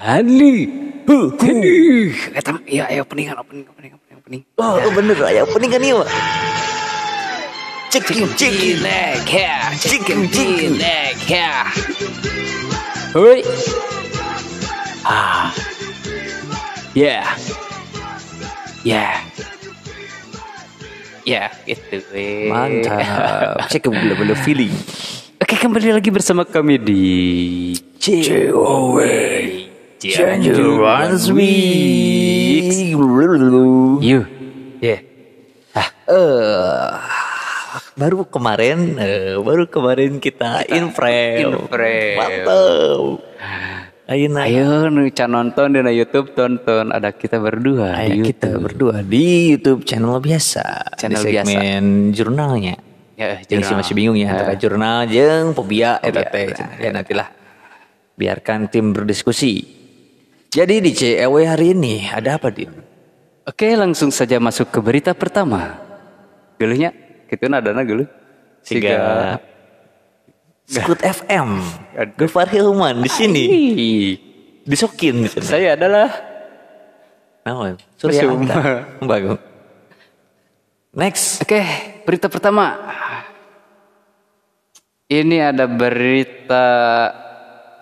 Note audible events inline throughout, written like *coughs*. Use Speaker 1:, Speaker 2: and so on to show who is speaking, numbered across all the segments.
Speaker 1: Hali. Hali. Eta ya ayo opening opening opening opening opening.
Speaker 2: Oh, bener ya opening kan ieu. Chicken chicken
Speaker 1: leg ya.
Speaker 2: Chicken, chicken.
Speaker 1: leg ya. Hoi. Ah. Yeah. Yeah. Ya, gitu. weh.
Speaker 2: Mantap. *laughs* Cek bulu-bulu feeling.
Speaker 1: Oke, kembali lagi bersama kami di
Speaker 2: COW Once Week.
Speaker 1: You.
Speaker 2: Ya. Ah, eh, baru kemarin, eh, baru kemarin kita inframe.
Speaker 1: inframe.
Speaker 2: Mantap. Ayo.
Speaker 1: Ayo nu can nonton di YouTube tonton ada kita berdua
Speaker 2: Ayo
Speaker 1: di
Speaker 2: kita
Speaker 1: YouTube.
Speaker 2: berdua di YouTube channel biasa.
Speaker 1: Channel
Speaker 2: di segmen jurnalnya.
Speaker 1: Ya,
Speaker 2: Jadi sih masih bingung ya antara jurnal jeung pobia eta teh. Ya nantilah. Biarkan tim berdiskusi. Jadi di CEW hari ini ada apa, Din?
Speaker 1: Oke, langsung saja masuk ke berita pertama. Geluhnya, gitu nadana geluh.
Speaker 2: Siga Skut FM. Gofar Hilman di sini. Disokin di.
Speaker 1: Saya adalah
Speaker 2: Naon? Surya. Anta. Bagus. Next.
Speaker 1: Oke, berita pertama. Ini ada berita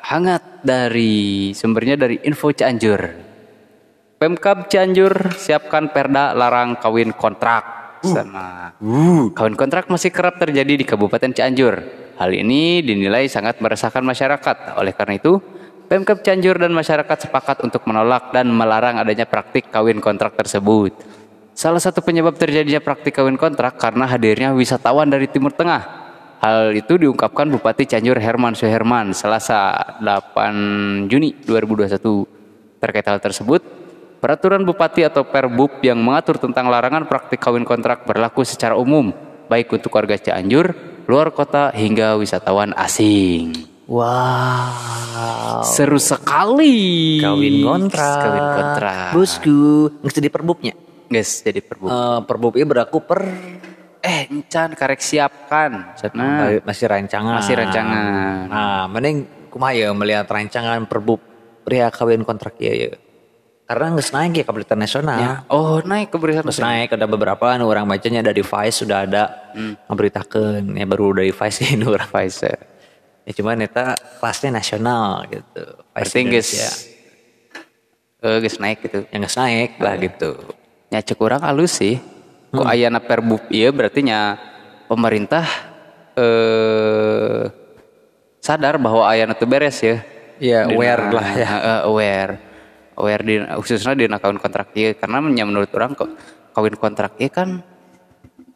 Speaker 1: hangat dari sumbernya dari Info Cianjur. Pemkab Cianjur siapkan perda larang kawin kontrak. Sama. Kawin kontrak masih kerap terjadi di Kabupaten Cianjur. Hal ini dinilai sangat meresahkan masyarakat. Oleh karena itu, Pemkab Cianjur dan masyarakat sepakat untuk menolak dan melarang adanya praktik kawin kontrak tersebut. Salah satu penyebab terjadinya praktik kawin kontrak karena hadirnya wisatawan dari Timur Tengah. Hal itu diungkapkan Bupati Cianjur Herman Suherman Selasa 8 Juni 2021. Terkait hal tersebut, peraturan Bupati atau Perbub yang mengatur tentang larangan praktik kawin kontrak berlaku secara umum, baik untuk warga Cianjur, luar kota hingga wisatawan asing.
Speaker 2: Wow.
Speaker 1: Seru sekali.
Speaker 2: Kawin kontrak.
Speaker 1: Kawin kontrak.
Speaker 2: Bosku. Nggak jadi perbubnya.
Speaker 1: Guys, jadi perbub.
Speaker 2: Eh, perbub ini berlaku per
Speaker 1: Eh, encan karek siapkan. Cenah.
Speaker 2: masih rancangan.
Speaker 1: Masih rancangan.
Speaker 2: Nah, mending kumaha ya melihat rancangan perbub pria kawin kontrak ya ya. Karena nggak naik ya ke berita nasional.
Speaker 1: Ya. Oh, naik ke berita
Speaker 2: Terus naik ada beberapa anu orang bacanya dari Vice sudah ada
Speaker 1: Hmm.
Speaker 2: memberitakan ya baru dari Vice *laughs* ini orang
Speaker 1: Pfizer.
Speaker 2: ya cuman eta kelasnya nasional gitu Vice
Speaker 1: Berarti guys,
Speaker 2: Indonesia.
Speaker 1: eh guys naik gitu.
Speaker 2: yang nggak naik lah gitu
Speaker 1: Ya cek orang halus sih. Kok
Speaker 2: Hmm.
Speaker 1: ayana perbub iya berarti nya pemerintah eh sadar bahwa ayana itu beres ya.
Speaker 2: ya
Speaker 1: Dina-
Speaker 2: aware lah ya *laughs*
Speaker 1: eh, aware. Aware di khususnya di kawin kontrak ieu karena nya menurut orang kok kawin kontrak ieu kan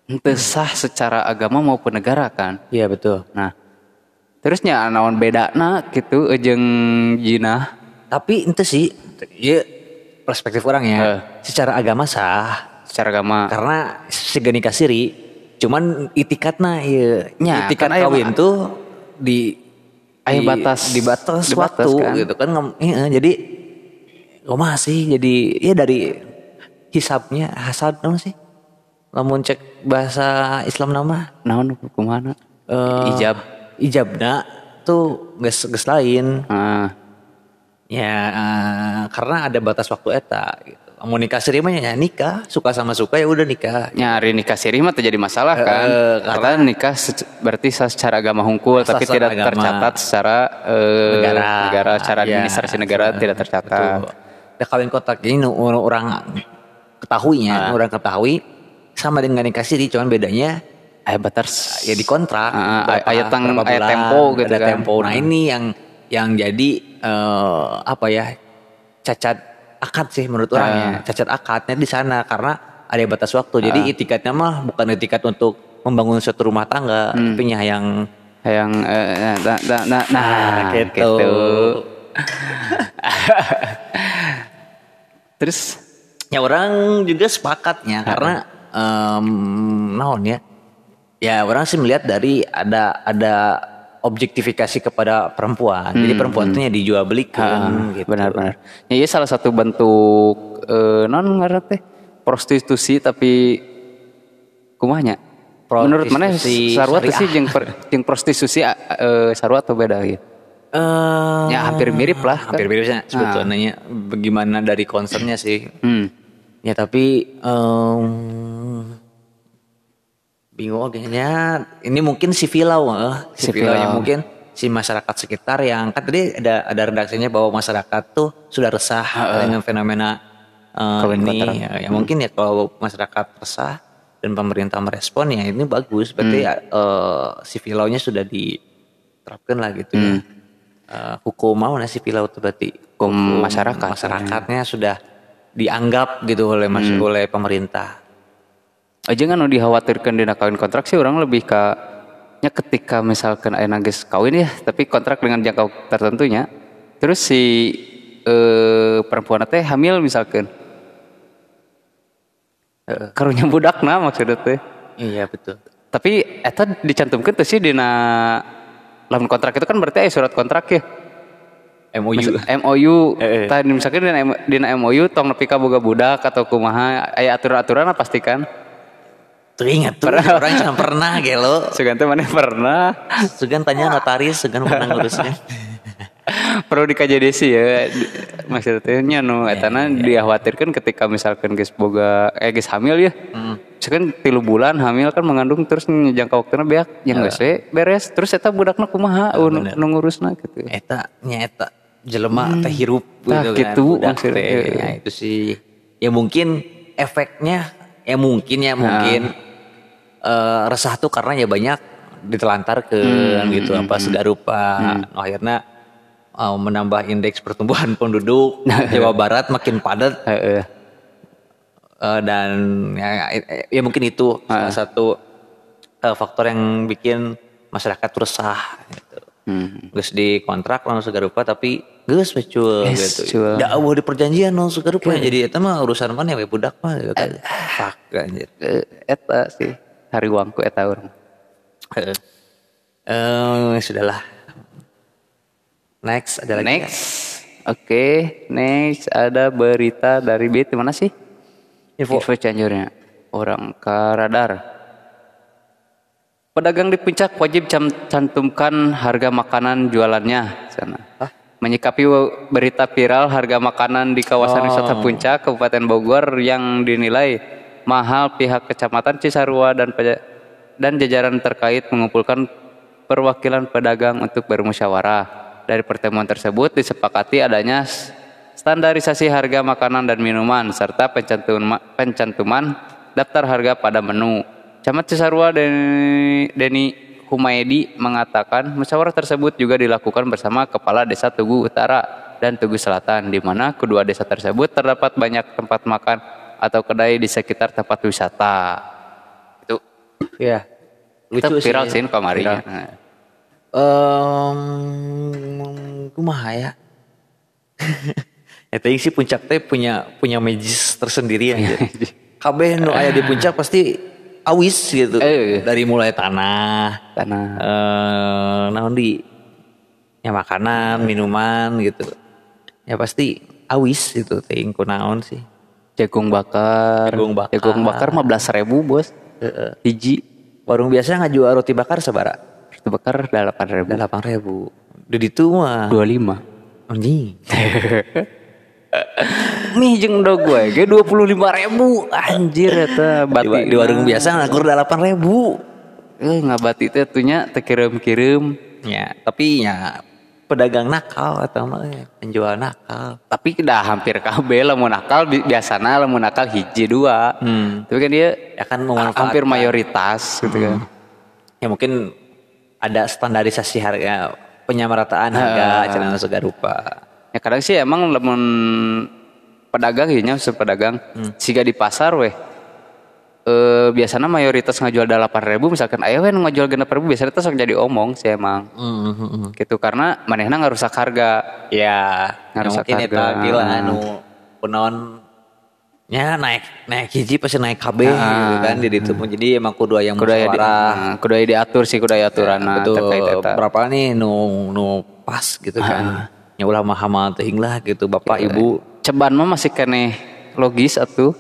Speaker 1: henteu sah secara agama maupun negara kan.
Speaker 2: iya betul
Speaker 1: Nah, terusnya naon bedana gitu jeung jinah
Speaker 2: tapi itu sih ya perspektif orang ya
Speaker 1: Eh.
Speaker 2: secara agama sah
Speaker 1: secara agama.
Speaker 2: karena sega nikah siri cuman itikatna ya
Speaker 1: Nya,
Speaker 2: itikat kawin tuh di di-
Speaker 1: batas-
Speaker 2: di batas waktu
Speaker 1: kan.
Speaker 2: gitu kan iya, jadi kumaha sih jadi ya dari hisabnya hasad naon sih lamun cek bahasa Islam nama
Speaker 1: Naon kumaha?
Speaker 2: eh,
Speaker 1: Ijab.
Speaker 2: ijabna tuh geus geus lain
Speaker 1: Ah,
Speaker 2: ya eh, karena ada batas waktu eta gitu mau nikah siri mah ya nikah suka sama suka ya udah nikah
Speaker 1: nyari nikah siri mah terjadi masalah kan.
Speaker 2: Eh,
Speaker 1: Karena nikah se- berarti secara agama hungkul tapi tidak
Speaker 2: agama.
Speaker 1: tercatat secara eh,
Speaker 2: negara
Speaker 1: negara secara
Speaker 2: Ya,
Speaker 1: administrasi negara tidak tercatat.
Speaker 2: betul. Nah, kawin kotak ini orang ketahuinya orang ketahui sama dengan nikah siri cuman bedanya
Speaker 1: Aya batas
Speaker 2: ya di kontrak
Speaker 1: Ah,
Speaker 2: berapa-
Speaker 1: aya tang-
Speaker 2: berapa
Speaker 1: aya
Speaker 2: bulan,
Speaker 1: tempo gitu
Speaker 2: ada
Speaker 1: kan.
Speaker 2: tempo nah ini yang yang jadi eh, apa ya cacat akad sih menurut orang ya
Speaker 1: Ah.
Speaker 2: cacat akadnya di sana karena ada batas waktu jadi
Speaker 1: Ah.
Speaker 2: itikatnya mah bukan itikat untuk membangun suatu rumah tangga
Speaker 1: Hmm.
Speaker 2: tapi yang
Speaker 1: yang eh, nah, nah, nah, nah,
Speaker 2: Ah, gitu.
Speaker 1: gitu. *laughs* Terus
Speaker 2: ya orang juga sepakatnya karena em, naon ya ya orang sih melihat dari ada ada objektifikasi kepada perempuan jadi perempuan itu ya dijual belikan gitu
Speaker 1: Hmm, benar-benar. Ya, iya salah satu bentuk eh, non ngaran teh prostitusi tapi kumahnya. Menurut mana sarua teh sih jeung per- jeung prostitusi eh, sarua atau beda gitu?
Speaker 2: Eh,
Speaker 1: Ya, hampir mirip lah, kan?
Speaker 2: Hampir mirip sih sebetulnya. Bagaimana dari concernnya sih?
Speaker 1: Hmm.
Speaker 2: Ya tapi em, bingung kayaknya ini mungkin si Filau eh. si,
Speaker 1: Si
Speaker 2: yang mungkin si masyarakat sekitar yang kan tadi ada ada redaksinya bahwa masyarakat tuh sudah resah dengan fenomena
Speaker 1: Kawin
Speaker 2: ini. ya, ya mungkin ya kalau masyarakat resah dan pemerintah merespon ya ini bagus. Berarti ya, eh, si Filaunya sudah diterapkan lah gitu ya. Eh, hukum mau si Filau itu berarti?
Speaker 1: Hukum masyarakat.
Speaker 2: masyarakatnya. sudah dianggap gitu oleh mas oleh pemerintah
Speaker 1: aja kan dikhawatirkan dina kawin kontrak sih orang lebih ke nya ketika misalkan aya geus kawin ya tapi kontrak dengan jangka tertentunya. Terus si eh, perempuan teh hamil misalkan. Eh, karunya budakna maksudnya teh.
Speaker 2: Iya betul.
Speaker 1: Tapi eta dicantumkan tuh sih dina lamun kontrak itu kan berarti aya surat kontrak ya.
Speaker 2: MOU
Speaker 1: MOU
Speaker 2: Eh, eh.
Speaker 1: tadi misalkan dina, dina MOU tong nepi ka boga budak atau kumaha aya aturan-aturan pastikan
Speaker 2: tuh. Ingat tuh orang yang pernah gelo.
Speaker 1: Sugan teh mana pernah?
Speaker 2: Segan tanya notaris segan pernah ngurusnya
Speaker 1: perlu dikajedesi ya. Di- maksudnya nya nu etana dikhawatirkan ketika misalkan geus boga eh geus hamil ya. Misalkan tilu bulan hamil kan mengandung terus jangka waktunya beak. Yang geus we beres terus eta budakna kumaha uh, nu nu ngurusna gitu.
Speaker 2: Eta nya eta jelema teh hirup
Speaker 1: Tah,
Speaker 2: gitu kan
Speaker 1: gitu maksudnya.
Speaker 2: Ya, itu sih. Ya mungkin efeknya ya mungkin ya mungkin eh, resah tuh karena ya banyak ditelantarkan gitu apa segala rupa Nah, akhirnya eh, menambah indeks pertumbuhan *laughs* penduduk Jawa *laughs* Barat makin padat
Speaker 1: Heeh.
Speaker 2: Eh, dan ya, ya- ya mungkin itu salah satu eh, faktor yang bikin masyarakat resah gitu.
Speaker 1: Hmm.
Speaker 2: Geus di kontrak langsung segala rupa tapi geus becul
Speaker 1: Geus
Speaker 2: gitu. Da eueuh di perjanjian langsung segala rupa jadi eta mah urusan mana we budak mah gitu kan. Fuck anjir.
Speaker 1: Eta sih hari uangku eta urang
Speaker 2: Heeh. Eh sudahlah. Next ada lagi.
Speaker 1: next oke next ada berita dari B di mana sih
Speaker 2: Info.
Speaker 1: info Cianjurnya orang ke radar pedagang di puncak wajib cantumkan harga makanan jualannya sana menyikapi berita viral harga makanan di kawasan wisata puncak Kabupaten Bogor yang dinilai mahal pihak kecamatan Cisarua dan dan jajaran terkait mengumpulkan perwakilan pedagang untuk bermusyawarah dari pertemuan tersebut disepakati adanya standarisasi harga makanan dan minuman serta pencantuman, daftar harga pada menu. Camat Cisarua Deni, Deni mengatakan musyawarah tersebut juga dilakukan bersama Kepala Desa Tugu Utara dan Tugu Selatan di mana kedua desa tersebut terdapat banyak tempat makan atau kedai di sekitar tempat wisata. Itu
Speaker 2: Iya.
Speaker 1: itu
Speaker 2: Lucu
Speaker 1: viral
Speaker 2: sih.
Speaker 1: sih kemarin.
Speaker 2: Viral. Em, kumaha ya? *laughs* ya tadi sih puncak teh punya punya magis tersendiri aja. Kabeh nu aya di puncak pasti awis gitu.
Speaker 1: Eh.
Speaker 2: Dari mulai tanah,
Speaker 1: Tanah
Speaker 2: eh naon di ya makanan, minuman gitu. Ya pasti awis gitu teh naon sih.
Speaker 1: Jagung bakar.
Speaker 2: Jagung bakar.
Speaker 1: Jagung bakar 15 ribu bos. Hiji.
Speaker 2: Warung biasa ngajual roti bakar sabara?
Speaker 1: Roti bakar 8 ribu.
Speaker 2: Delapan ribu. Di ditu mah.
Speaker 1: 25.
Speaker 2: Anjing. *laughs*
Speaker 1: Mie jeng dog gue, ge 25 ribu. Anjir
Speaker 2: Di,
Speaker 1: bati.
Speaker 2: di warung biasa ngakur delapan ribu.
Speaker 1: Eh ngabati teh tunya teh kirim-kirim.
Speaker 2: Ya, tapi ya pedagang nakal atau mah ya, penjual nakal.
Speaker 1: Tapi dah hampir kabeh lamun nakal bi- biasana lamun nakal hiji dua.
Speaker 2: Hmm.
Speaker 1: Tapi kan dia
Speaker 2: Ya kan
Speaker 1: hampir mayoritas gitu kan.
Speaker 2: Ya mungkin ada standarisasi harga penyamarataan harga celana segala rupa.
Speaker 1: Ya kadang sih emang lamun pedagang ya nya usaha pedagang siga di pasar weh. Eh biasanya mayoritas ngajual delapan ribu misalkan ayo weh nu ngajual genep ribu biasanya tuh sok jadi omong sih emang. Gitu karena manehna ngarusak harga.
Speaker 2: Ya, ya
Speaker 1: Ngarusak
Speaker 2: mungkin
Speaker 1: harga.
Speaker 2: eta gila anu penon ya naik naik hiji pasti naik KB gitu kan di ditu jadi emang kudu aya
Speaker 1: kudu di,
Speaker 2: musyawarah.
Speaker 1: nah, kudu aya diatur sih kudu aya aturanna
Speaker 2: betul.
Speaker 1: terkait eta.
Speaker 2: Berapa nih nu nu pas gitu kan. Ya ulah mahama teuing lah gitu. Bapak ibu.
Speaker 1: Ceban mah masih kene logis atuh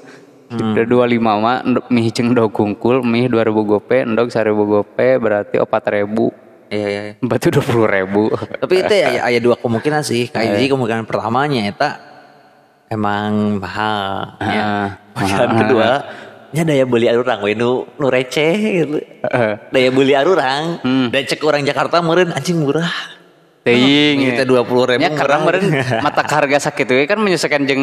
Speaker 1: Udah dua lima mah mie ceng dog kungkul mie dua ribu gope endog seribu gope berarti opat ribu
Speaker 2: Iya iya. iya.
Speaker 1: batu dua puluh ribu
Speaker 2: Tapi itu ya aya dua kemungkinan sih. Kayak jadi kemungkinan pertamanya eta emang mahal.
Speaker 1: Ah,
Speaker 2: ya. Kemungkinan kedua nya daya beli arurang we nu nu receh gitu. Daya beli arurang dan cek orang Jakarta meureun anjing murah.
Speaker 1: Ting,
Speaker 2: Kita dua puluh ribu
Speaker 1: Ya karena meren *laughs* mata harga sakit itu kan menyesuaikan jeng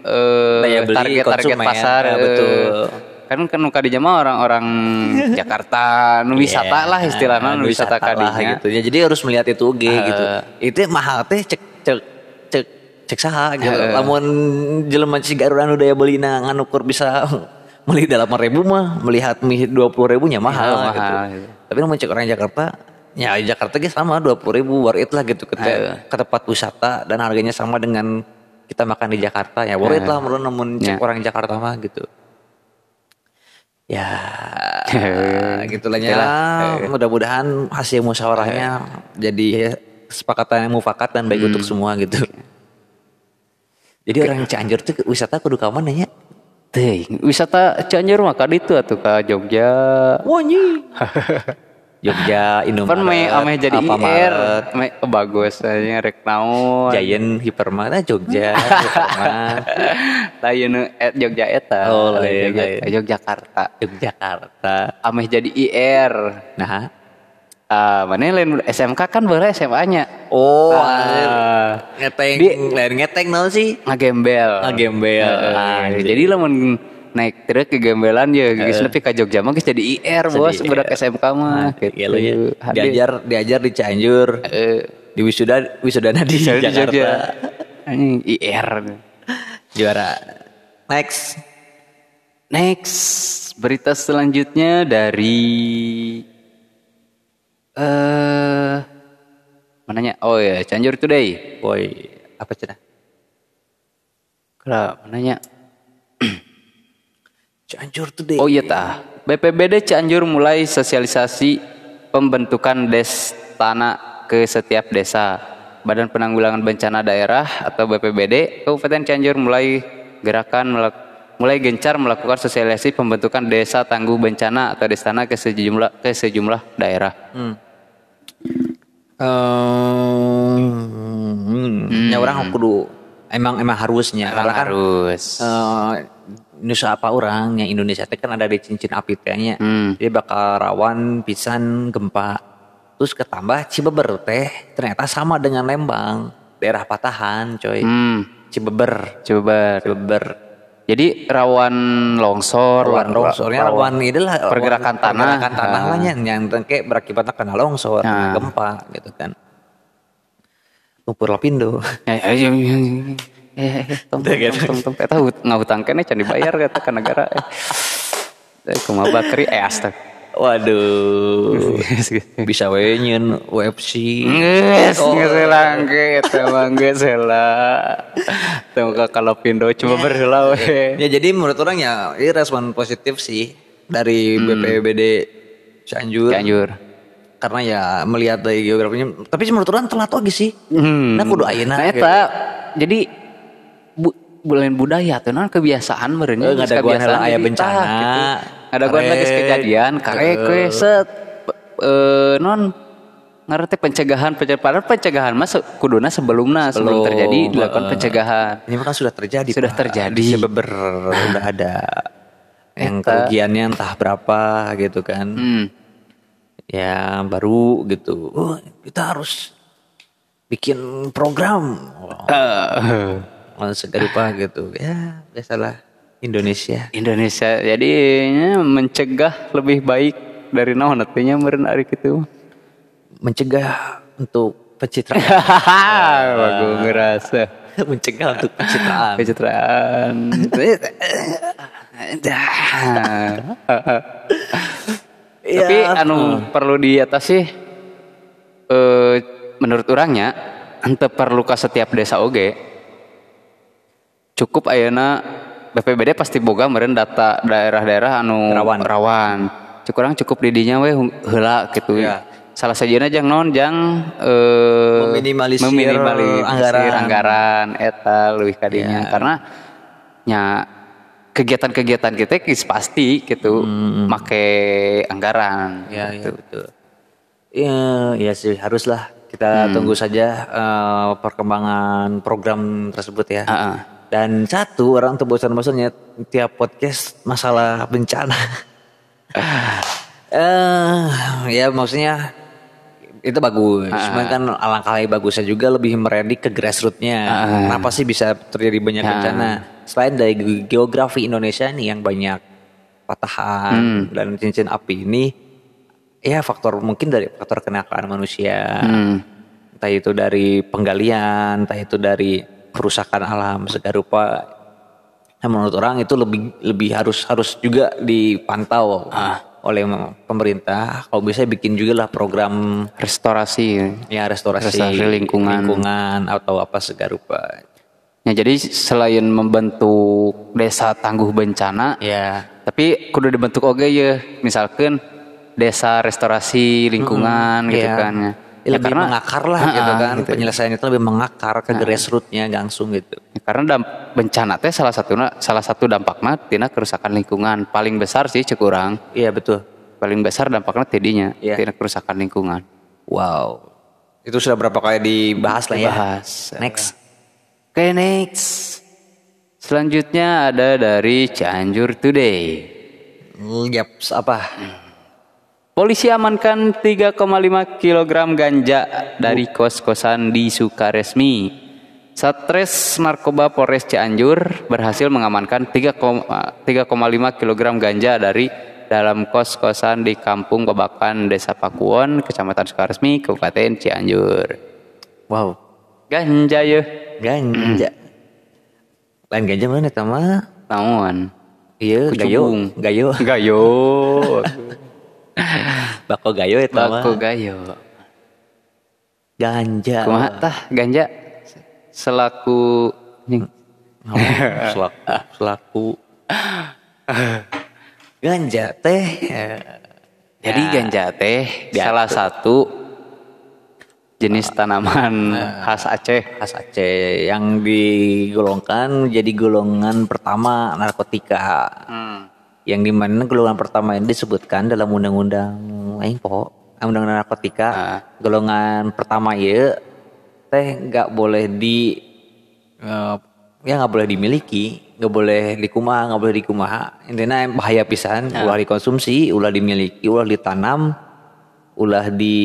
Speaker 1: eh,
Speaker 2: Daya beli
Speaker 1: target target
Speaker 2: konsumen,
Speaker 1: pasar
Speaker 2: ya, betul.
Speaker 1: kan kan nuka di mah orang-orang *laughs* Jakarta nu wisata lah istilahnya nu wisata,
Speaker 2: Iya, lah
Speaker 1: kadinya
Speaker 2: gitu. Ya, jadi harus melihat itu oge gitu. Itu mahal teh cek cek cek cek saha gitu. Lamun jelema urang nu daya beulina nganukur bisa *laughs* beli delapan ribu mah melihat mie dua puluh ribunya mahal,
Speaker 1: Iya, mahal,
Speaker 2: gitu.
Speaker 1: gitu.
Speaker 2: Tapi namun cek orang Jakarta ya di Jakarta ge sama dua puluh ribu worth it lah gitu ke, ke tempat wisata dan harganya sama dengan kita makan di Jakarta. Ya worth it lah menurut namun cek
Speaker 1: Ya.
Speaker 2: orang Jakarta mah gitu. Ya gitulah ya. Mudah-mudahan hasil musyawarahnya jadi kesepakatan yang mufakat dan baik untuk semua gitu. Jadi orang Cianjur tuh wisata kudu ka mana ya?
Speaker 1: Teh, wisata Cianjur mah kadi itu atuh ka Jogja.
Speaker 2: Wanyi. *laughs* Jogja, Indomaret,
Speaker 1: Kan me ame jadi
Speaker 2: Alfamart,
Speaker 1: IR, me bagus aja rek naon.
Speaker 2: Giant, Hypermart, ah, Jogja, *laughs* Hypermart,
Speaker 1: Lain et Jogja eta.
Speaker 2: Oh, lain,
Speaker 1: Jogja,
Speaker 2: lain.
Speaker 1: Yogyakarta.
Speaker 2: Yogyakarta.
Speaker 1: Ameh jadi IR.
Speaker 2: Nah,
Speaker 1: Ah, mana lain SMK kan baru SMA-nya.
Speaker 2: oh,
Speaker 1: Ah.
Speaker 2: ngeteng,
Speaker 1: Di-
Speaker 2: lain ngeteng no sih.
Speaker 1: Ngagembel.
Speaker 2: Ngagembel.
Speaker 1: Ah,
Speaker 2: Anjing.
Speaker 1: jadi lamun naik truk ke gembelan ya geus nepi ka Jogja mah geus jadi IR bos budak SMK mah
Speaker 2: Iya lo ya. Diajar, diajar di Cianjur, di wisuda, wisudana di
Speaker 1: di
Speaker 2: Jakarta.
Speaker 1: Jogja. Anjing, IR.
Speaker 2: Juara. Next.
Speaker 1: Next, berita selanjutnya dari eh mananya? Oh ya, Cianjur Today.
Speaker 2: Woi, apa cina?
Speaker 1: Kira mananya? *clears throat*
Speaker 2: Cianjur today.
Speaker 1: Oh iya tah. BPBD Cianjur mulai sosialisasi pembentukan des tanah ke setiap desa. Badan Penanggulangan Bencana Daerah atau BPBD Kabupaten Cianjur mulai gerakan mulai gencar melakukan sosialisasi pembentukan desa tangguh bencana atau destana ke sejumlah ke sejumlah daerah.
Speaker 2: Hmm. Hmm. Ya orang kudu emang emang harusnya karena kan
Speaker 1: harus.
Speaker 2: eh, Nusa apa orang yang Indonesia teh kan ada di cincin api tehnya.
Speaker 1: Hmm.
Speaker 2: Dia bakal rawan pisan gempa. Terus ketambah Cibeber teh ternyata sama dengan Lembang, daerah patahan, coy.
Speaker 1: Hmm,
Speaker 2: Cibeber,
Speaker 1: coba.
Speaker 2: Cibeber.
Speaker 1: Jadi rawan longsor,
Speaker 2: Rawan longsornya rawan ini lah
Speaker 1: pergerakan tanah.
Speaker 2: pergerakan tanah lah yang yang tengke berakibatnya kena longsor,
Speaker 1: Nah.
Speaker 2: kena gempa gitu kan. Lumpur lapindo.
Speaker 1: Eh, eh, tong, tong, tong, eta hut- ngahutang kene can dibayar kata ka negara. Eh, Eh, kumaha bakri eh astag.
Speaker 2: Waduh. Bisa we nyeun UFC.
Speaker 1: Geus heula ge eta mah geus heula. Teu ka coba berheula we.
Speaker 2: Ya jadi menurut orang ya ini respon positif sih dari BPBD Cianjur.
Speaker 1: Cianjur.
Speaker 2: Karena ya melihat dari geografinya. Tapi menurut orang telat lagi sih.
Speaker 1: Hmm.
Speaker 2: Nah kudu ayeuna.
Speaker 1: Nah eta jadi bu, bulan budaya tuh non kebiasaan meureun
Speaker 2: Eh, ngadaguan heula aya
Speaker 1: jadi
Speaker 2: bencana.
Speaker 1: gitu. Ngadaguan lagi
Speaker 2: Karek.
Speaker 1: kejadian karek we set eh non ngarete pencegahan pencegahan pencegahan mas kuduna sebelumnya sebelum,
Speaker 2: Sebelum,
Speaker 1: terjadi dilakukan
Speaker 2: eh.
Speaker 1: pencegahan
Speaker 2: Ini kan sudah terjadi.
Speaker 1: Sudah
Speaker 2: Pak.
Speaker 1: terjadi.
Speaker 2: Cibeber udah ada. Yang
Speaker 1: Eta.
Speaker 2: kerugiannya entah berapa gitu kan.
Speaker 1: hmm.
Speaker 2: Ya baru gitu. Oh, kita harus bikin program. Oh,
Speaker 1: Eh,
Speaker 2: segarupa *laughs* gitu. Ya biasalah Indonesia.
Speaker 1: Indonesia jadinya mencegah lebih baik dari naon artinya meureun ari kitu
Speaker 2: Mencegah untuk pencitraan. *laughs*
Speaker 1: Bagus ngerasa *laughs*
Speaker 2: Mencegah untuk pencitraan.
Speaker 1: pencitraan tapi
Speaker 2: Iya.
Speaker 1: anu perlu diatasi eh menurut orangnya ente perlu ke setiap desa oge cukup ayeuna BPBD pasti boga meureun data daerah-daerah anu
Speaker 2: Rawan.
Speaker 1: rawan cukup orang cukup didinya we heula gitu
Speaker 2: Iya.
Speaker 1: salah sajana jang non jang eh
Speaker 2: Meminimalisir
Speaker 1: meminimalisir
Speaker 2: anggaran.
Speaker 1: anggaran eta leuwih kadinya
Speaker 2: Iya.
Speaker 1: karena nya kegiatan-kegiatan kita kis pasti gitu make anggaran
Speaker 2: Ya, ya
Speaker 1: gitu.
Speaker 2: betul. Ya, ya sih haruslah kita tunggu saja eh, perkembangan program tersebut ya.
Speaker 1: Ah, ah.
Speaker 2: Dan satu orang tuh bosan-bosannya tiap podcast masalah bencana. *laughs* Eh ya maksudnya itu bagus. Cuman kan alangkah lebih bagusnya juga lebih meredik ke grassrootsnya. Kenapa sih bisa terjadi banyak bencana? Selain dari ge- geografi Indonesia nih yang banyak patahan dan cincin api ini, ya faktor mungkin dari faktor kenakalan manusia. Entah itu dari penggalian, entah itu dari kerusakan alam segala rupa. Nah, menurut orang itu lebih lebih harus harus juga dipantau oleh pemerintah. Kalau bisa bikin juga lah program
Speaker 1: Restorasi.
Speaker 2: ya restorasi,
Speaker 1: Restorasi lingkungan.
Speaker 2: lingkungan atau apa segala rupa.
Speaker 1: Ya, jadi selain membentuk desa tangguh bencana,
Speaker 2: Ya,
Speaker 1: tapi kudu dibentuk oke ya, misalkan desa restorasi lingkungan gitu
Speaker 2: ya.
Speaker 1: kan. ya.
Speaker 2: Ya,
Speaker 1: Ya,
Speaker 2: lebih
Speaker 1: karena-
Speaker 2: mengakar lah
Speaker 1: Ha-ha,
Speaker 2: gitu kan.
Speaker 1: gitu.
Speaker 2: Penyelesaiannya itu lebih mengakar ke grassrootsnya langsung gitu.
Speaker 1: Ya, karena damp bencana teh salah satu salah satu dampaknya tina kerusakan lingkungan paling besar sih cek urang.
Speaker 2: Iya betul.
Speaker 1: paling besar dampaknya tidinya
Speaker 2: Iya.
Speaker 1: tina kerusakan lingkungan.
Speaker 2: Wow. Itu sudah berapa kali dibahas lah ya.
Speaker 1: Dibahas.
Speaker 2: Next.
Speaker 1: Oke next. Selanjutnya ada dari Cianjur Today.
Speaker 2: Yap, apa?
Speaker 1: Polisi amankan 3,5 kg ganja dari kos-kosan di Sukaresmi. Satres Narkoba Polres Cianjur berhasil mengamankan 3,5 kg ganja dari dalam kos-kosan di Kampung Babakan, Desa Pakuwon, Kecamatan Sukaresmi, Kabupaten Cianjur.
Speaker 2: Wow.
Speaker 1: Ganja ya,
Speaker 2: Ganja. Lain ganja mana tama?
Speaker 1: naon?
Speaker 2: Iya, gayo. Gayo.
Speaker 1: Gayo.
Speaker 2: Bako gayo itu mah.
Speaker 1: Bako gayo.
Speaker 2: Ganja.
Speaker 1: Kumaha tah ganja selaku nying. *laughs*
Speaker 2: selaku selaku ganja teh eh,
Speaker 1: Jadi
Speaker 2: ya,
Speaker 1: ganja teh salah satu jenis tanaman khas Aceh.
Speaker 2: khas Aceh yang digolongkan jadi golongan pertama narkotika yang di mana golongan pertama ini disebutkan dalam undang-undang lain po. Undang-undang narkotika golongan pertama ya teh nggak boleh di eh, ya nggak boleh dimiliki nggak boleh dikumah nggak boleh dikumaha intinya bahaya pisan ulah dikonsumsi ulah dimiliki ulah ditanam ulah di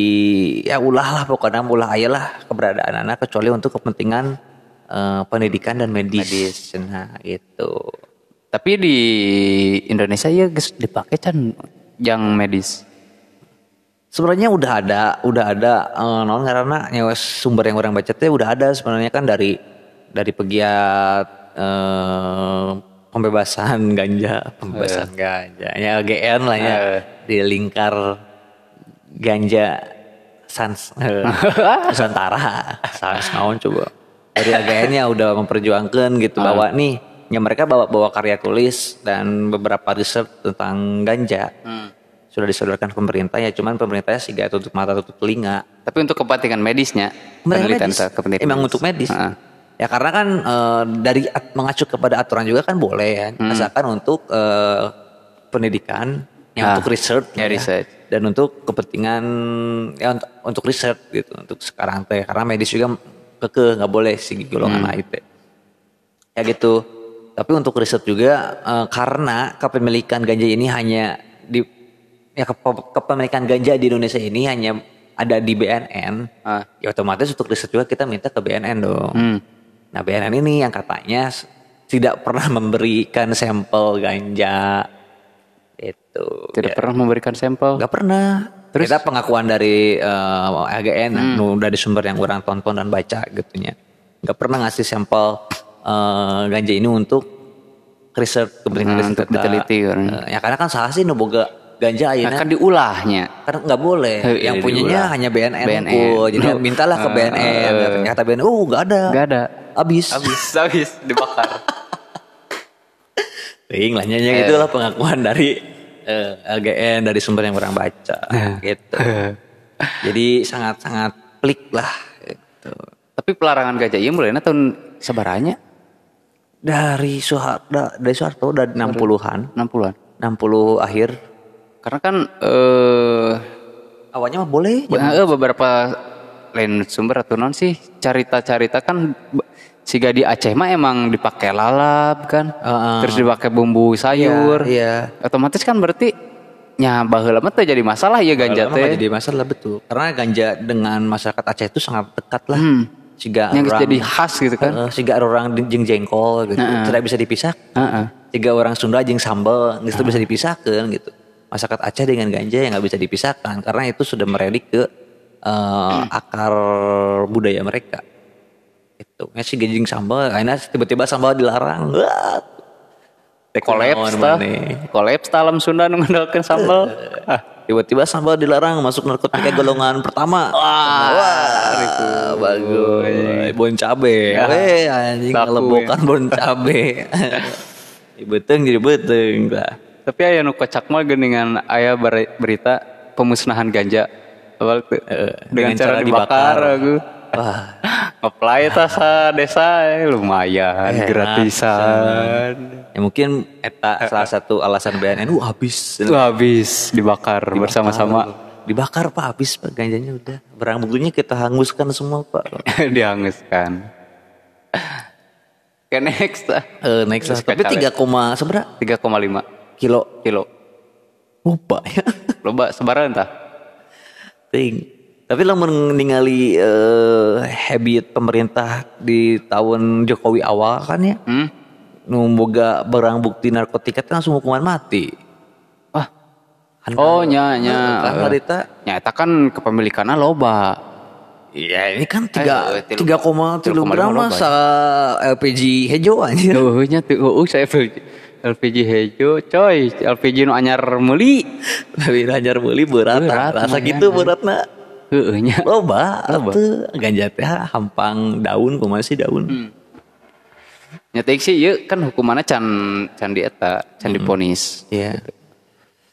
Speaker 2: ya ulah lah pokoknya ulah aja lah keberadaan anak kecuali untuk kepentingan eh, pendidikan dan medis, nah itu
Speaker 1: Tapi di Indonesia ya dipakai can yang medis.
Speaker 2: Sebenarnya udah ada udah ada eh, non karena nyawa sumber yang orang baca teh udah ada sebenarnya kan dari dari pegiat eh, pembebasan *laughs* ganja pembebasan ganja ya LGN lah ya di lingkar ganja sans eh, *laughs* Nusantara sans naon coba. Dari LGN ya udah memperjuangkan gitu bahwa nih ya mereka bawa bawa karya tulis dan beberapa riset tentang ganja sudah disodorkan pemerintah ya cuman pemerintahnya sih gak tutup mata tutup telinga
Speaker 1: Tapi untuk kepentingan medisnya,
Speaker 2: Penelitian medis.
Speaker 1: kepentingan
Speaker 2: Emang
Speaker 1: medis.
Speaker 2: untuk medis.
Speaker 1: Heeh.
Speaker 2: Ya karena kan eh, dari mengacu kepada aturan juga kan boleh ya.
Speaker 1: Hmm.
Speaker 2: Asalkan untuk eh, pendidikan, ya
Speaker 1: Ah,
Speaker 2: untuk research,
Speaker 1: ya, research.
Speaker 2: dan untuk kepentingan ya untuk, untuk research gitu untuk sekarang teh karena medis juga keke nggak boleh sih golongan
Speaker 1: Hmm.
Speaker 2: lain teh. Ya gitu. Tapi untuk riset juga eh, karena kepemilikan ganja ini hanya di ya kepe- kepemilikan ganja di Indonesia ini hanya ada di BNN.
Speaker 1: Ah.
Speaker 2: Ya otomatis untuk riset juga kita minta ke BNN dong.
Speaker 1: Hmm.
Speaker 2: Nah BNN ini yang katanya tidak pernah memberikan sampel ganja itu.
Speaker 1: Tidak pernah memberikan sampel.
Speaker 2: Gak pernah.
Speaker 1: Terus?
Speaker 2: Kita pengakuan dari eh, LGN,
Speaker 1: Hmm.
Speaker 2: nu dari sumber yang orang tonton dan baca gitunya. Gak pernah ngasih sampel eh, ganja ini untuk riset kepentingan
Speaker 1: Hmm,
Speaker 2: riset
Speaker 1: untuk
Speaker 2: kita.
Speaker 1: diteliti, kan.
Speaker 2: Eh, ya karena kan salah sih nu ganja
Speaker 1: Nah,
Speaker 2: ayeuna
Speaker 1: kan diulahnya.
Speaker 2: karena nggak boleh.
Speaker 1: Eh,
Speaker 2: yang
Speaker 1: iya,
Speaker 2: punyanya
Speaker 1: diulah.
Speaker 2: hanya BNN.
Speaker 1: BNN.
Speaker 2: unggul. Jadi
Speaker 1: No. *laughs*
Speaker 2: mintalah ke
Speaker 1: Eh,
Speaker 2: BNN.
Speaker 1: eh.
Speaker 2: Ternyata BNN, oh nggak ada.
Speaker 1: Gak ada.
Speaker 2: Abis.
Speaker 1: Habis, habis dibakar. *laughs*
Speaker 2: Ting lah nyanyi
Speaker 1: Eh.
Speaker 2: itulah pengakuan dari eh, LGN dari sumber yang orang baca gitu. *laughs* Jadi sangat-sangat pelik lah gitu.
Speaker 1: Tapi pelarangan gajah iya mulai tahun sebaranya
Speaker 2: Dari Soeharto, dari Soeharto dari 60-an,
Speaker 1: 60-an.
Speaker 2: 60 akhir.
Speaker 1: Karena kan eh
Speaker 2: awalnya mah boleh.
Speaker 1: Ya, beberapa lain sumber atau non sih carita-carita kan siga di Aceh mah emang dipakai lalap kan.
Speaker 2: Heeh.
Speaker 1: Terus dipakai bumbu sayur.
Speaker 2: Iya.
Speaker 1: Otomatis kan berarti nya baheula mah teh jadi masalah ya ganja teh.
Speaker 2: jadi masalah betul. Karena ganja dengan masyarakat Aceh itu sangat dekat lah.
Speaker 1: Hmm.
Speaker 2: Siga
Speaker 1: Yang
Speaker 2: orang
Speaker 1: jadi khas gitu kan.
Speaker 2: Heeh, siga orang jeung jengkol gitu. Tidak bisa dipisah.
Speaker 1: Heeh.
Speaker 2: Siga orang Sunda jeung sambal itu bisa dipisahkan gitu. Masyarakat Aceh dengan ganja yang nggak bisa dipisahkan karena itu sudah merelik ke eh, akar budaya mereka. Itu. Ya si jeung sambal, akhirnya tiba-tiba sambal dilarang. Wah.
Speaker 1: Kolaps
Speaker 2: maneh.
Speaker 1: Kolaps tah alam Sunda nu ngandalkeun sambal. *laughs* ah,
Speaker 2: Tiba-tiba sambal dilarang masuk narkotika golongan pertama. Wah, itu bagus. Bon cabe.
Speaker 1: Ya.
Speaker 2: Anjing
Speaker 1: Laku,
Speaker 2: ngelebokan bon cabe. *laughs* beteng jadi beteng lah.
Speaker 1: Tapi aya nu kocak mah geuningan aya ber- berita pemusnahan ganja. Awal tuh, dengan, cara, dibakar, aku.
Speaker 2: Wah, *laughs*
Speaker 1: Apply tas sa desa eh, lumayan
Speaker 2: Enak,
Speaker 1: gratisan.
Speaker 2: ya mungkin eta salah satu alasan BNN uh habis.
Speaker 1: Itu habis dibakar, bersama-sama
Speaker 2: Dibakar Pak habis Pak ganjanya udah. Barang buktinya kita hanguskan semua Pak. *laughs*
Speaker 1: dihanguskan. *laughs* Oke next ah.
Speaker 2: Eh next lah. Tapi 3, koma seberapa
Speaker 1: 3,5
Speaker 2: kilo
Speaker 1: kilo.
Speaker 2: lupa ya. *laughs*
Speaker 1: Loba sebaran tah?
Speaker 2: Ting. Tapi lah ningali eh, habit pemerintah di tahun Jokowi awal kan ya.
Speaker 1: Hmm?
Speaker 2: Nu boga barang bukti narkotika langsung hukuman mati.
Speaker 1: Wah,
Speaker 2: Kan
Speaker 1: Oh,
Speaker 2: kan-
Speaker 1: nya, nya.
Speaker 2: Kan harita
Speaker 1: nyata kan kepemilikannya loba.
Speaker 2: Iya ini kan tiga
Speaker 1: Eh, tilu-
Speaker 2: tiga koma kilogram
Speaker 1: lima
Speaker 2: masa LPG hejo anjir.
Speaker 1: Tuh nya tuh uh, saya LPG, LPG hejo, coy, LPG nu anyar meuli.
Speaker 2: Tapi anyar beli berat,
Speaker 1: Berat,
Speaker 2: rasa gitu beratna.
Speaker 1: Heeh nya.
Speaker 2: Loba,
Speaker 1: Loba.
Speaker 2: atuh ganja teh hampang daun kumaha sih daun.
Speaker 1: Hmm. Nyata sih ieu kan hukumannya can can di eta, can diponis.
Speaker 2: Iya.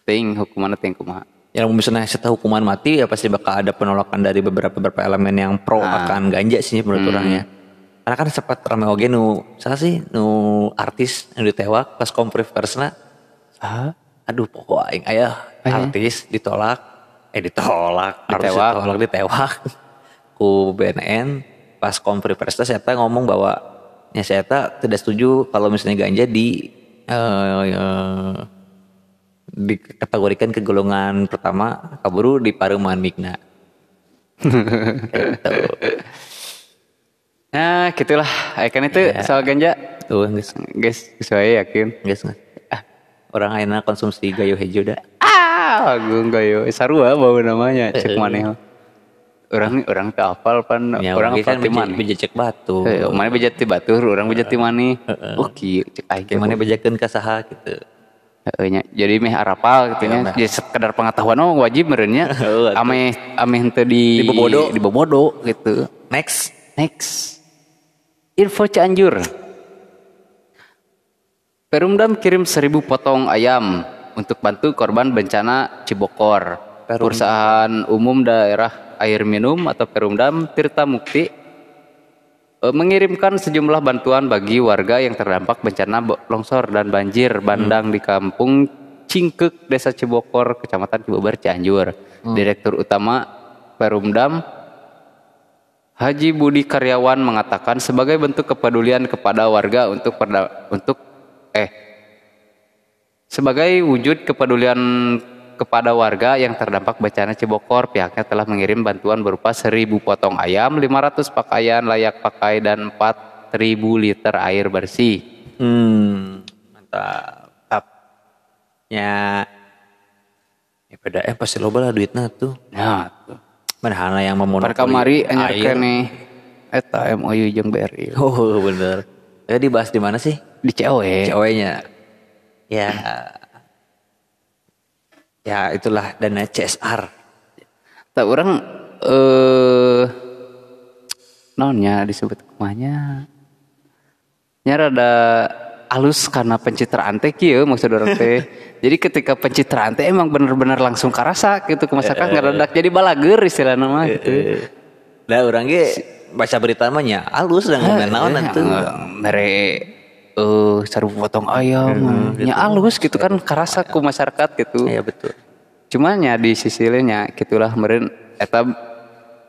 Speaker 1: Ting hukumannya ting kumaha.
Speaker 2: yang misalnya setelah hukuman mati ya pasti bakal ada penolakan dari beberapa beberapa elemen yang pro
Speaker 1: Ah.
Speaker 2: akan ganja sih menurut
Speaker 1: Hmm.
Speaker 2: orangnya. Karena kan sempat ramai oge nu salah sih nu artis yang ditewak pas kompres persna.
Speaker 1: Ah,
Speaker 2: Aduh pokok aing aya
Speaker 1: Aing.
Speaker 2: artis ditolak eh ditolak artis
Speaker 1: Ditewak.
Speaker 2: ditolak ditewak *laughs* ku BNN pas kompres persna saya ngomong bahwa ya saya tidak setuju kalau misalnya ganja di eh, eh, dikategorikan ke golongan pertama kaburu di paruman migna. *laughs* gitu.
Speaker 1: Nah, gitulah. Eh, kan itu
Speaker 2: Iya.
Speaker 1: soal ganja.
Speaker 2: Tuh guys,
Speaker 1: Guys, saya yakin.
Speaker 2: guys ah, orang ayeuna konsumsi gayo hejo dah.
Speaker 1: Ah, gue enggak yo. Sarua bau namanya. Cek mana Orang orang tak hafal pan.
Speaker 2: Ya,
Speaker 1: orang hafal ti mana.
Speaker 2: bejecek batu.
Speaker 1: Eh, mana bejat ti batur, orang bejat ti mana. Oh, kieu cek aing. teh,
Speaker 2: Gimana bejakeun ka saha gitu.
Speaker 1: Heeh. Jadi meh arapal gitu nya. Jadi sekedar pengetahuan oh wajib meureunnya.
Speaker 2: Heuh, *laughs* atuh.
Speaker 1: Ame ame henteu di
Speaker 2: Dibobodo.
Speaker 1: dibobodo gitu.
Speaker 2: Next.
Speaker 1: Next. Info Cianjur. Perumdam kirim 1000 potong ayam untuk bantu korban bencana Cibokor.
Speaker 2: Perum-
Speaker 1: Perusahaan umum daerah air minum atau Perumdam Tirta Mukti eh, mengirimkan sejumlah bantuan bagi warga yang terdampak bencana longsor dan banjir bandang di kampung Cingkek, Desa Cibokor, Kecamatan Cibobar, Cianjur. Direktur Utama Perumdam Haji Budi Karyawan mengatakan sebagai bentuk kepedulian kepada warga untuk perda- untuk eh sebagai wujud kepedulian kepada warga yang terdampak bencana Cibokor, pihaknya telah mengirim bantuan berupa 1000 potong ayam, 500 pakaian layak pakai dan 4000 liter air bersih.
Speaker 2: Hmm, mantap. Tap. Ya. Ya pada eh pasti loba lah duitna tuh.
Speaker 1: Nah, tuh.
Speaker 2: Mana hana yang memonopoli.
Speaker 1: Kamari anyar
Speaker 2: air.
Speaker 1: kene eta MOU jeung BRI *laughs*
Speaker 2: Oh bener. Ya dibahas di mana sih?
Speaker 1: di COE.
Speaker 2: Ceweknya. Ya. Ya itulah dana CSR.
Speaker 1: Tak orang eh nonnya disebut kumanya. Nya rada alus karena pencitraan teh kieu maksud orang teh. *laughs* jadi ketika pencitraan teh emang bener-bener langsung karasa gitu ke masyarakat ngaradak jadi balager istilah nama gitu.
Speaker 2: Lah orang ge baca berita mah nya alus dan ngomong naon atuh.
Speaker 1: mere eh saru potong ayam nya alus gitu kan karasa ku masyarakat gitu.
Speaker 2: Iya betul.
Speaker 1: cuman ya di sisi lainnya gitulah meren eta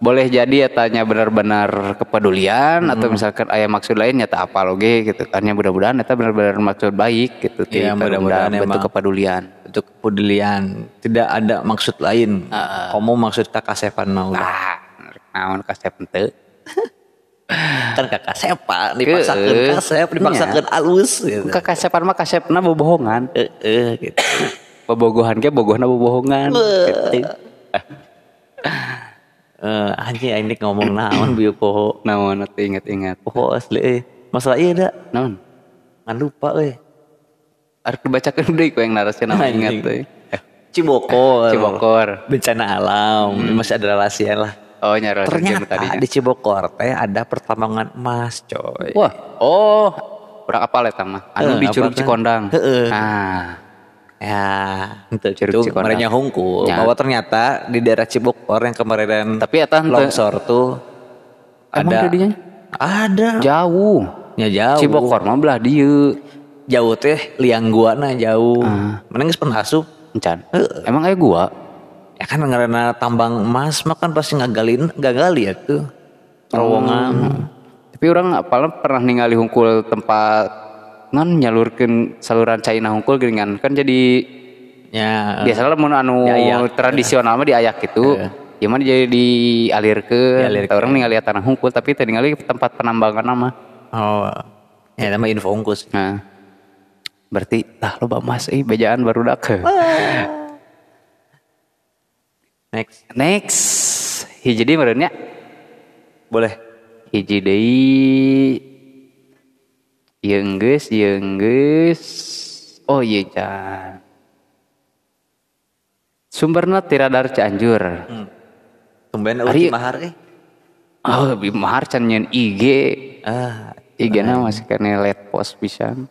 Speaker 1: boleh jadi etanya benar-benar kepedulian atau misalkan ayah maksud lainnya tak apa loge gitu kan ya mudah-mudahan eta benar-benar maksud baik gitu
Speaker 2: Iya,
Speaker 1: teu
Speaker 2: mudah-mudahan
Speaker 1: da bentuk kepedulian
Speaker 2: Untuk kepedulian, tidak ada maksud lain. Kamu maksud kakak Sepan mau.
Speaker 1: ah naon kasep teu
Speaker 2: Kan kakak Sepan dipaksakan
Speaker 1: Heeh.
Speaker 2: kasep, dipaksakan alus gitu.
Speaker 1: kekasepan mah kasepna bobohongan
Speaker 2: Heeh, gitu. *coughs*
Speaker 1: bobogohan ge bogohna bobohongan gitu.
Speaker 2: Eh, anjing ini ngomong naon bieu poho.
Speaker 1: naon atuh ingat-ingat
Speaker 2: Poho asli euy. Masalah ieu da.
Speaker 1: naon
Speaker 2: Ngan lupa euy.
Speaker 1: Arek dibacakeun deui ku yang narasi nama ingat teh.
Speaker 2: Cibokor.
Speaker 1: Cibokor.
Speaker 2: Bencana alam. Masih ada rahasia lah.
Speaker 1: Oh nyara
Speaker 2: Ternyata
Speaker 1: tadinya.
Speaker 2: di Cibokor teh ada pertambangan emas, coy.
Speaker 1: Wah, oh, urang apal eta mah. Anu
Speaker 2: Heeh,
Speaker 1: di Curug? Cikondang.
Speaker 2: Heeh.
Speaker 1: Nah,
Speaker 2: Ya, itu
Speaker 1: Curug
Speaker 2: itu merenya hungkul
Speaker 1: Ya.
Speaker 2: bahwa ternyata di daerah Cibokor yang kemarin
Speaker 1: tapi henteu
Speaker 2: longsor tuh ada
Speaker 1: jadinya?
Speaker 2: ada
Speaker 1: jauh.
Speaker 2: ya jauh
Speaker 1: Cibokor mah belah dieu.
Speaker 2: jauh teh liang gua nah jauh
Speaker 1: Ah.
Speaker 2: mana geus pernah asup
Speaker 1: Encan. Emang aya gua?
Speaker 2: ya kan karena tambang emas mah kan pasti ngagalin gagali ya tuh terowongan
Speaker 1: Hmm. Tapi orang apalah pernah ningali hungkul tempat ngan nyalurkeun saluran caina hungkul geuningan kan jadi
Speaker 2: ya
Speaker 1: biasanya mun anu
Speaker 2: Diayak.
Speaker 1: tradisional mah diayak gitu. Ya mah jadi. Dialirkeun. Tah Orang ningali tanah hungkul tapi tadi ningali tempat penambangan nama.
Speaker 2: oh ya nama info ungkus
Speaker 1: Nah. Berarti tah loba emas euy bejaan baru dak.
Speaker 2: next
Speaker 1: Next. Hiji deui nya.
Speaker 2: boleh
Speaker 1: Hiji deui Ieu geus. Oh iya can. Sumberna ti radar Cianjur.
Speaker 2: tumben
Speaker 1: Ari-
Speaker 2: mahar eh
Speaker 1: Oh, lebih mahar can nyeun IG.
Speaker 2: ah
Speaker 1: IG-na masih kena let post pisan.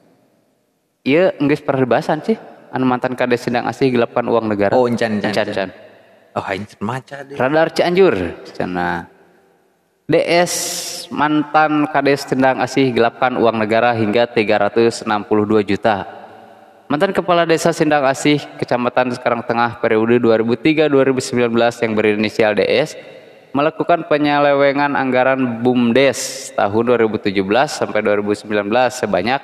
Speaker 1: Iya, geus perdebasan sih. Anu mantan kades sedang asih gelapkan uang negara.
Speaker 2: Oh, encan, encan,
Speaker 1: encan.
Speaker 2: encan. oh anjir maca deh
Speaker 1: Radar Cianjur, cenah. DS mantan kades tendang asih gelapkan uang negara hingga 362 juta. Mantan kepala desa Sindang Asih, Kecamatan Sekarang Tengah periode 2003-2019 yang berinisial DS melakukan penyelewengan anggaran BUMDes tahun 2017 sampai 2019 sebanyak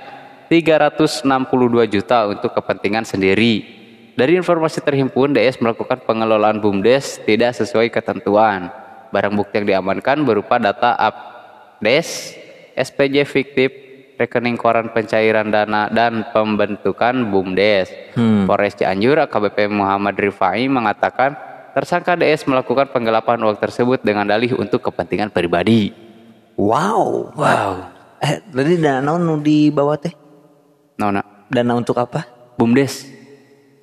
Speaker 1: 362 juta untuk kepentingan sendiri. Dari informasi terhimpun, DS melakukan pengelolaan BUMDes tidak sesuai ketentuan. Barang bukti yang diamankan berupa data APDes, SPJ fiktif, rekening koran pencairan dana dan pembentukan BUMDes. Polres Cianjur AKBP Muhammad Rifai mengatakan tersangka DS melakukan penggelapan uang tersebut dengan dalih untuk kepentingan pribadi.
Speaker 2: wow
Speaker 1: Wow.
Speaker 2: eh tadi dana nu di bawah teh
Speaker 1: Nona,
Speaker 2: dana untuk apa
Speaker 1: BUMDes.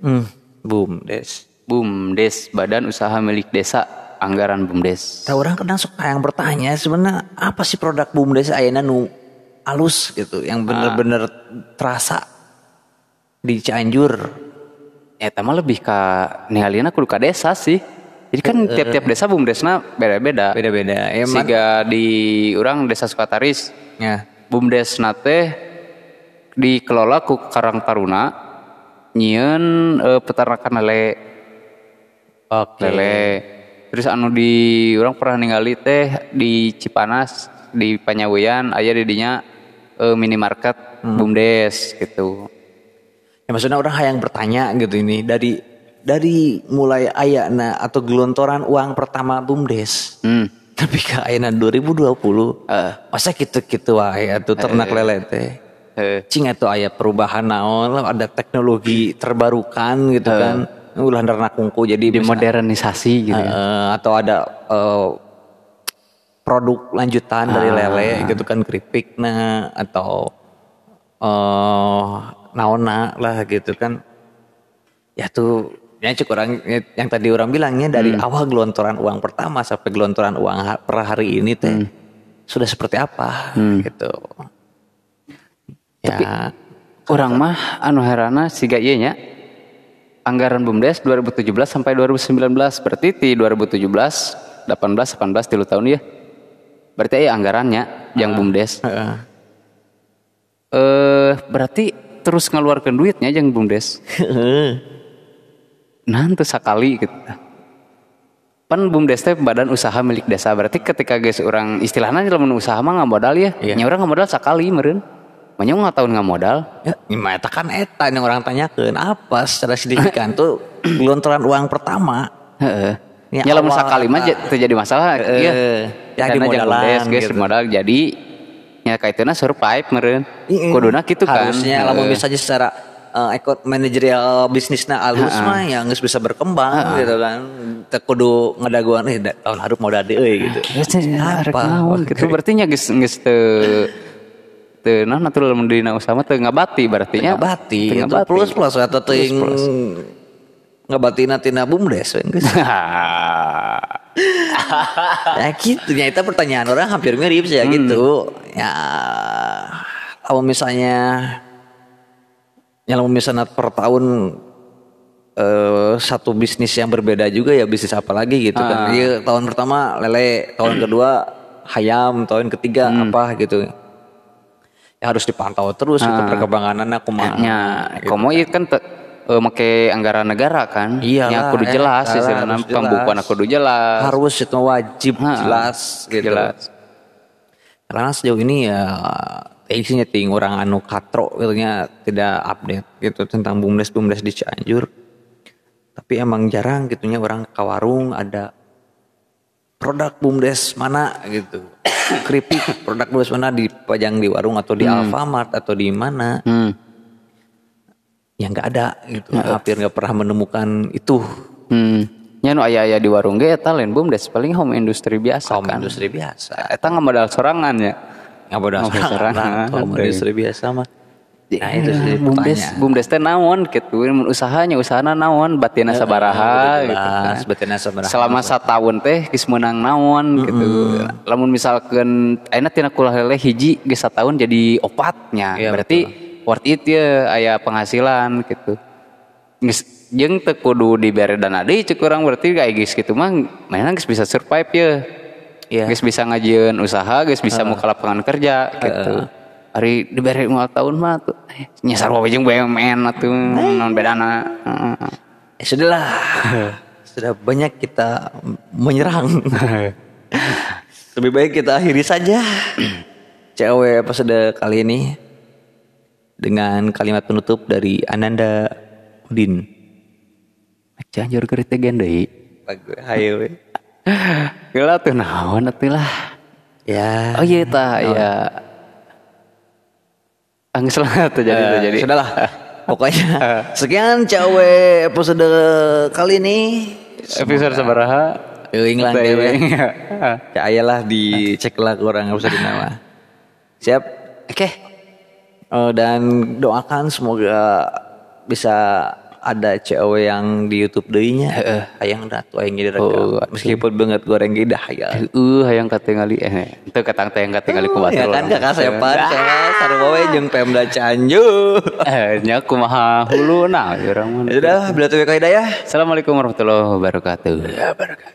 Speaker 2: hmm boom des
Speaker 1: BUMDes, Badan Usaha Milik Desa, anggaran BUMDes.
Speaker 2: Tahu orang kadang suka yang bertanya sebenarnya apa sih produk bumdes ayana nu alus gitu yang bener-bener terasa di Cianjur.
Speaker 1: Eta mah lebih ke ningalina kudu ka desa sih. Jadi kan tiap-tiap desa bumdesna beda-beda.
Speaker 2: Beda-beda. Ya,
Speaker 1: Siga di orang desa Sukataris,
Speaker 2: Ya.
Speaker 1: bumdesna teh dikelola ku Karang Taruna nyieun eh, peternakan lele
Speaker 2: Oke.
Speaker 1: lele. Terus anu di orang pernah ningali teh di Cipanas di Panyaweyan aya di dinya eh, minimarket bumdes gitu.
Speaker 2: Ya maksudnya orang yang bertanya gitu ini dari dari mulai ayana atau gelontoran uang pertama bumdes
Speaker 1: Hmm. *laughs*
Speaker 2: tapi ke ayana 2020
Speaker 1: Eh.
Speaker 2: masa gitu-gitu wae atuh ternak lele teh.
Speaker 1: Eh.
Speaker 2: Cing atuh aya perubahan naon ada teknologi terbarukan gitu kan. Ulah kungku jadi
Speaker 1: dimodernisasi gitu ya.
Speaker 2: Eh, atau ada eh, produk lanjutan dari
Speaker 1: Ah.
Speaker 2: lele gitu kan keripik nah atau eh naona lah gitu kan ya tuh ya cuk orang yang tadi orang bilangnya dari
Speaker 1: Hmm.
Speaker 2: awal gelontoran uang pertama sampai gelontoran uang per hari ini teh
Speaker 1: Hmm.
Speaker 2: sudah seperti apa gitu ya
Speaker 1: Orang mah anu herana siga ieu nya. Anggaran BUMDes 2017 sampai 2019 berarti di 2017 18 18 tilu tahun ya. Berarti aya anggarannya yang BUMDes.
Speaker 2: heeh.
Speaker 1: Eh berarti terus ngeluarkan duitnya yang BUMDes. nanti sekali gitu pan bumdes teh badan usaha milik desa berarti ketika guys orang istilahnya lamun usaha mah nggak modal ya nya orang nggak modal sekali meren Manyong nggak tahun nggak modal
Speaker 2: Ya, gimana eta kan eta yang orang tanyakan apa secara signifikan tuh *clears throat* gelontoran uang pertama.
Speaker 1: Heeh.
Speaker 2: Ya,
Speaker 1: Ya, lamun
Speaker 2: awal-
Speaker 1: sekali mah ja- teu jadi masalah
Speaker 2: Heeh.
Speaker 1: ya.
Speaker 2: Ya,
Speaker 1: Karena
Speaker 2: di modalan
Speaker 1: bumdes, guys
Speaker 2: gitu.
Speaker 1: modal jadi ya kaituna survive meureun.
Speaker 2: Iya.
Speaker 1: Kuduna gitu kan.
Speaker 2: Harusnya lamun misalnya secara uh, ekot manajerial bisnisnya alus mah ya geus bisa berkembang gitu kan. Teu kudu ngadaguan eh tahun hareup modal euy gitu. Apa?
Speaker 1: gitu *laughs* berarti nya geus geus teu teu naon atuh lamun dina usaha mah teu ngabati berarti nya.
Speaker 2: Ngabati
Speaker 1: Teu
Speaker 2: itu plus plus atau teuing ngabatina tina bumdes geus. *laughs* *laughs* ya gitu ya itu pertanyaan orang hampir mirip sih ya gitu. Ya kalau misalnya ya kalau misalnya per tahun eh, satu bisnis yang berbeda juga ya bisnis apa lagi gitu kan. Iya, tahun pertama lele tahun kedua hayam tahun ketiga apa gitu. ya harus dipantau terus gitu perkembangannya kumaha
Speaker 1: nya komo ieu kan teu eh, make anggaran negara kan.
Speaker 2: Iyalah,
Speaker 1: Nya kudu
Speaker 2: eh,
Speaker 1: jelas istilahna
Speaker 2: jelas.
Speaker 1: pembukuan kudu jelas.
Speaker 2: harus itu wajib
Speaker 1: Ha,
Speaker 2: jelas gitu
Speaker 1: Jelas.
Speaker 2: karena sejauh ini ya isinya ting orang anu katro gitu nya tidak update gitu tentang bumdes bumdes di Cianjur tapi emang jarang gitunya orang ke warung ada produk bumdes mana gitu keripik produk bumdes mana dipajang di warung atau di Alfamart atau di mana
Speaker 1: Hmm.
Speaker 2: yang nggak ada gitu hampir nggak pernah menemukan itu
Speaker 1: Hmm. Nya nu aya-aya di warung ge eta lain bumdes paling home industry biasa
Speaker 2: kaum
Speaker 1: kan.
Speaker 2: industri biasa
Speaker 1: Eta nggak modal sorangan ya.
Speaker 2: nggak
Speaker 1: bodas sorangan.
Speaker 2: kaum
Speaker 1: Ada.
Speaker 2: industri biasa mah nah itu sih
Speaker 1: bumdes. bumdes teh naon gitu. Usahanya usahana naon? Batina sabaraha gitu kan.
Speaker 2: Batina sabaraha.
Speaker 1: selama setahun teh geus meunang naon gitu. Lamun misalkan ayeuna tina kulah lele hiji geus satahun jadi opatnya.
Speaker 2: Iya,
Speaker 1: berarti worth it ya aya penghasilan gitu. Geus jeung teu kudu dibere dana deui ceuk urang berarti kayak geus gitu mah mainan geus bisa survive ya
Speaker 2: Iya.
Speaker 1: geus bisa ngajieun usaha geus bisa muka lapangan kerja gitu hari diberi mual tahun mah tuh eh, nyasar wae jeung BUMN atuh naon bedana.
Speaker 2: Eh, sudahlah. *laughs* Sudah banyak kita menyerang. *laughs* Lebih baik kita akhiri saja. *clears throat* Cewek episode kali ini dengan kalimat penutup dari Ananda Udin.
Speaker 1: Cianjur keur teh gen deui
Speaker 2: Hayo we. *laughs*
Speaker 1: Gila tuh naon atuh lah.
Speaker 2: Ya.
Speaker 1: Oh iya tah ya Anggus lah tuh jadi tuh
Speaker 2: Eh,
Speaker 1: jadi
Speaker 2: sudahlah *laughs* pokoknya *laughs* sekian cewek episode kali ini
Speaker 1: episode sabaraha
Speaker 2: Euing
Speaker 1: Teuing.
Speaker 2: dewe. *laughs* Ya ayalah dicek lah ke orang usah nama. Siap.
Speaker 1: oke
Speaker 2: Eh, dan doakan semoga bisa ada cewek yang di YouTube deunya. Hayang da tuh hayang direkam.
Speaker 1: Oh,
Speaker 2: Meskipun banget goreng ge dah hayang.
Speaker 1: uh hayang katingali eh itu katang teh katingali ku
Speaker 2: Ya
Speaker 1: batur
Speaker 2: kan kakak sepan saya sarua we jeung Pemda Cianjur. *laughs*
Speaker 1: eh nya kumaha huluna urang mah
Speaker 2: Ya Sudah, bila tuh hidayah.
Speaker 1: Assalamualaikum warahmatullahi wabarakatuh.
Speaker 2: Ya barakatuh.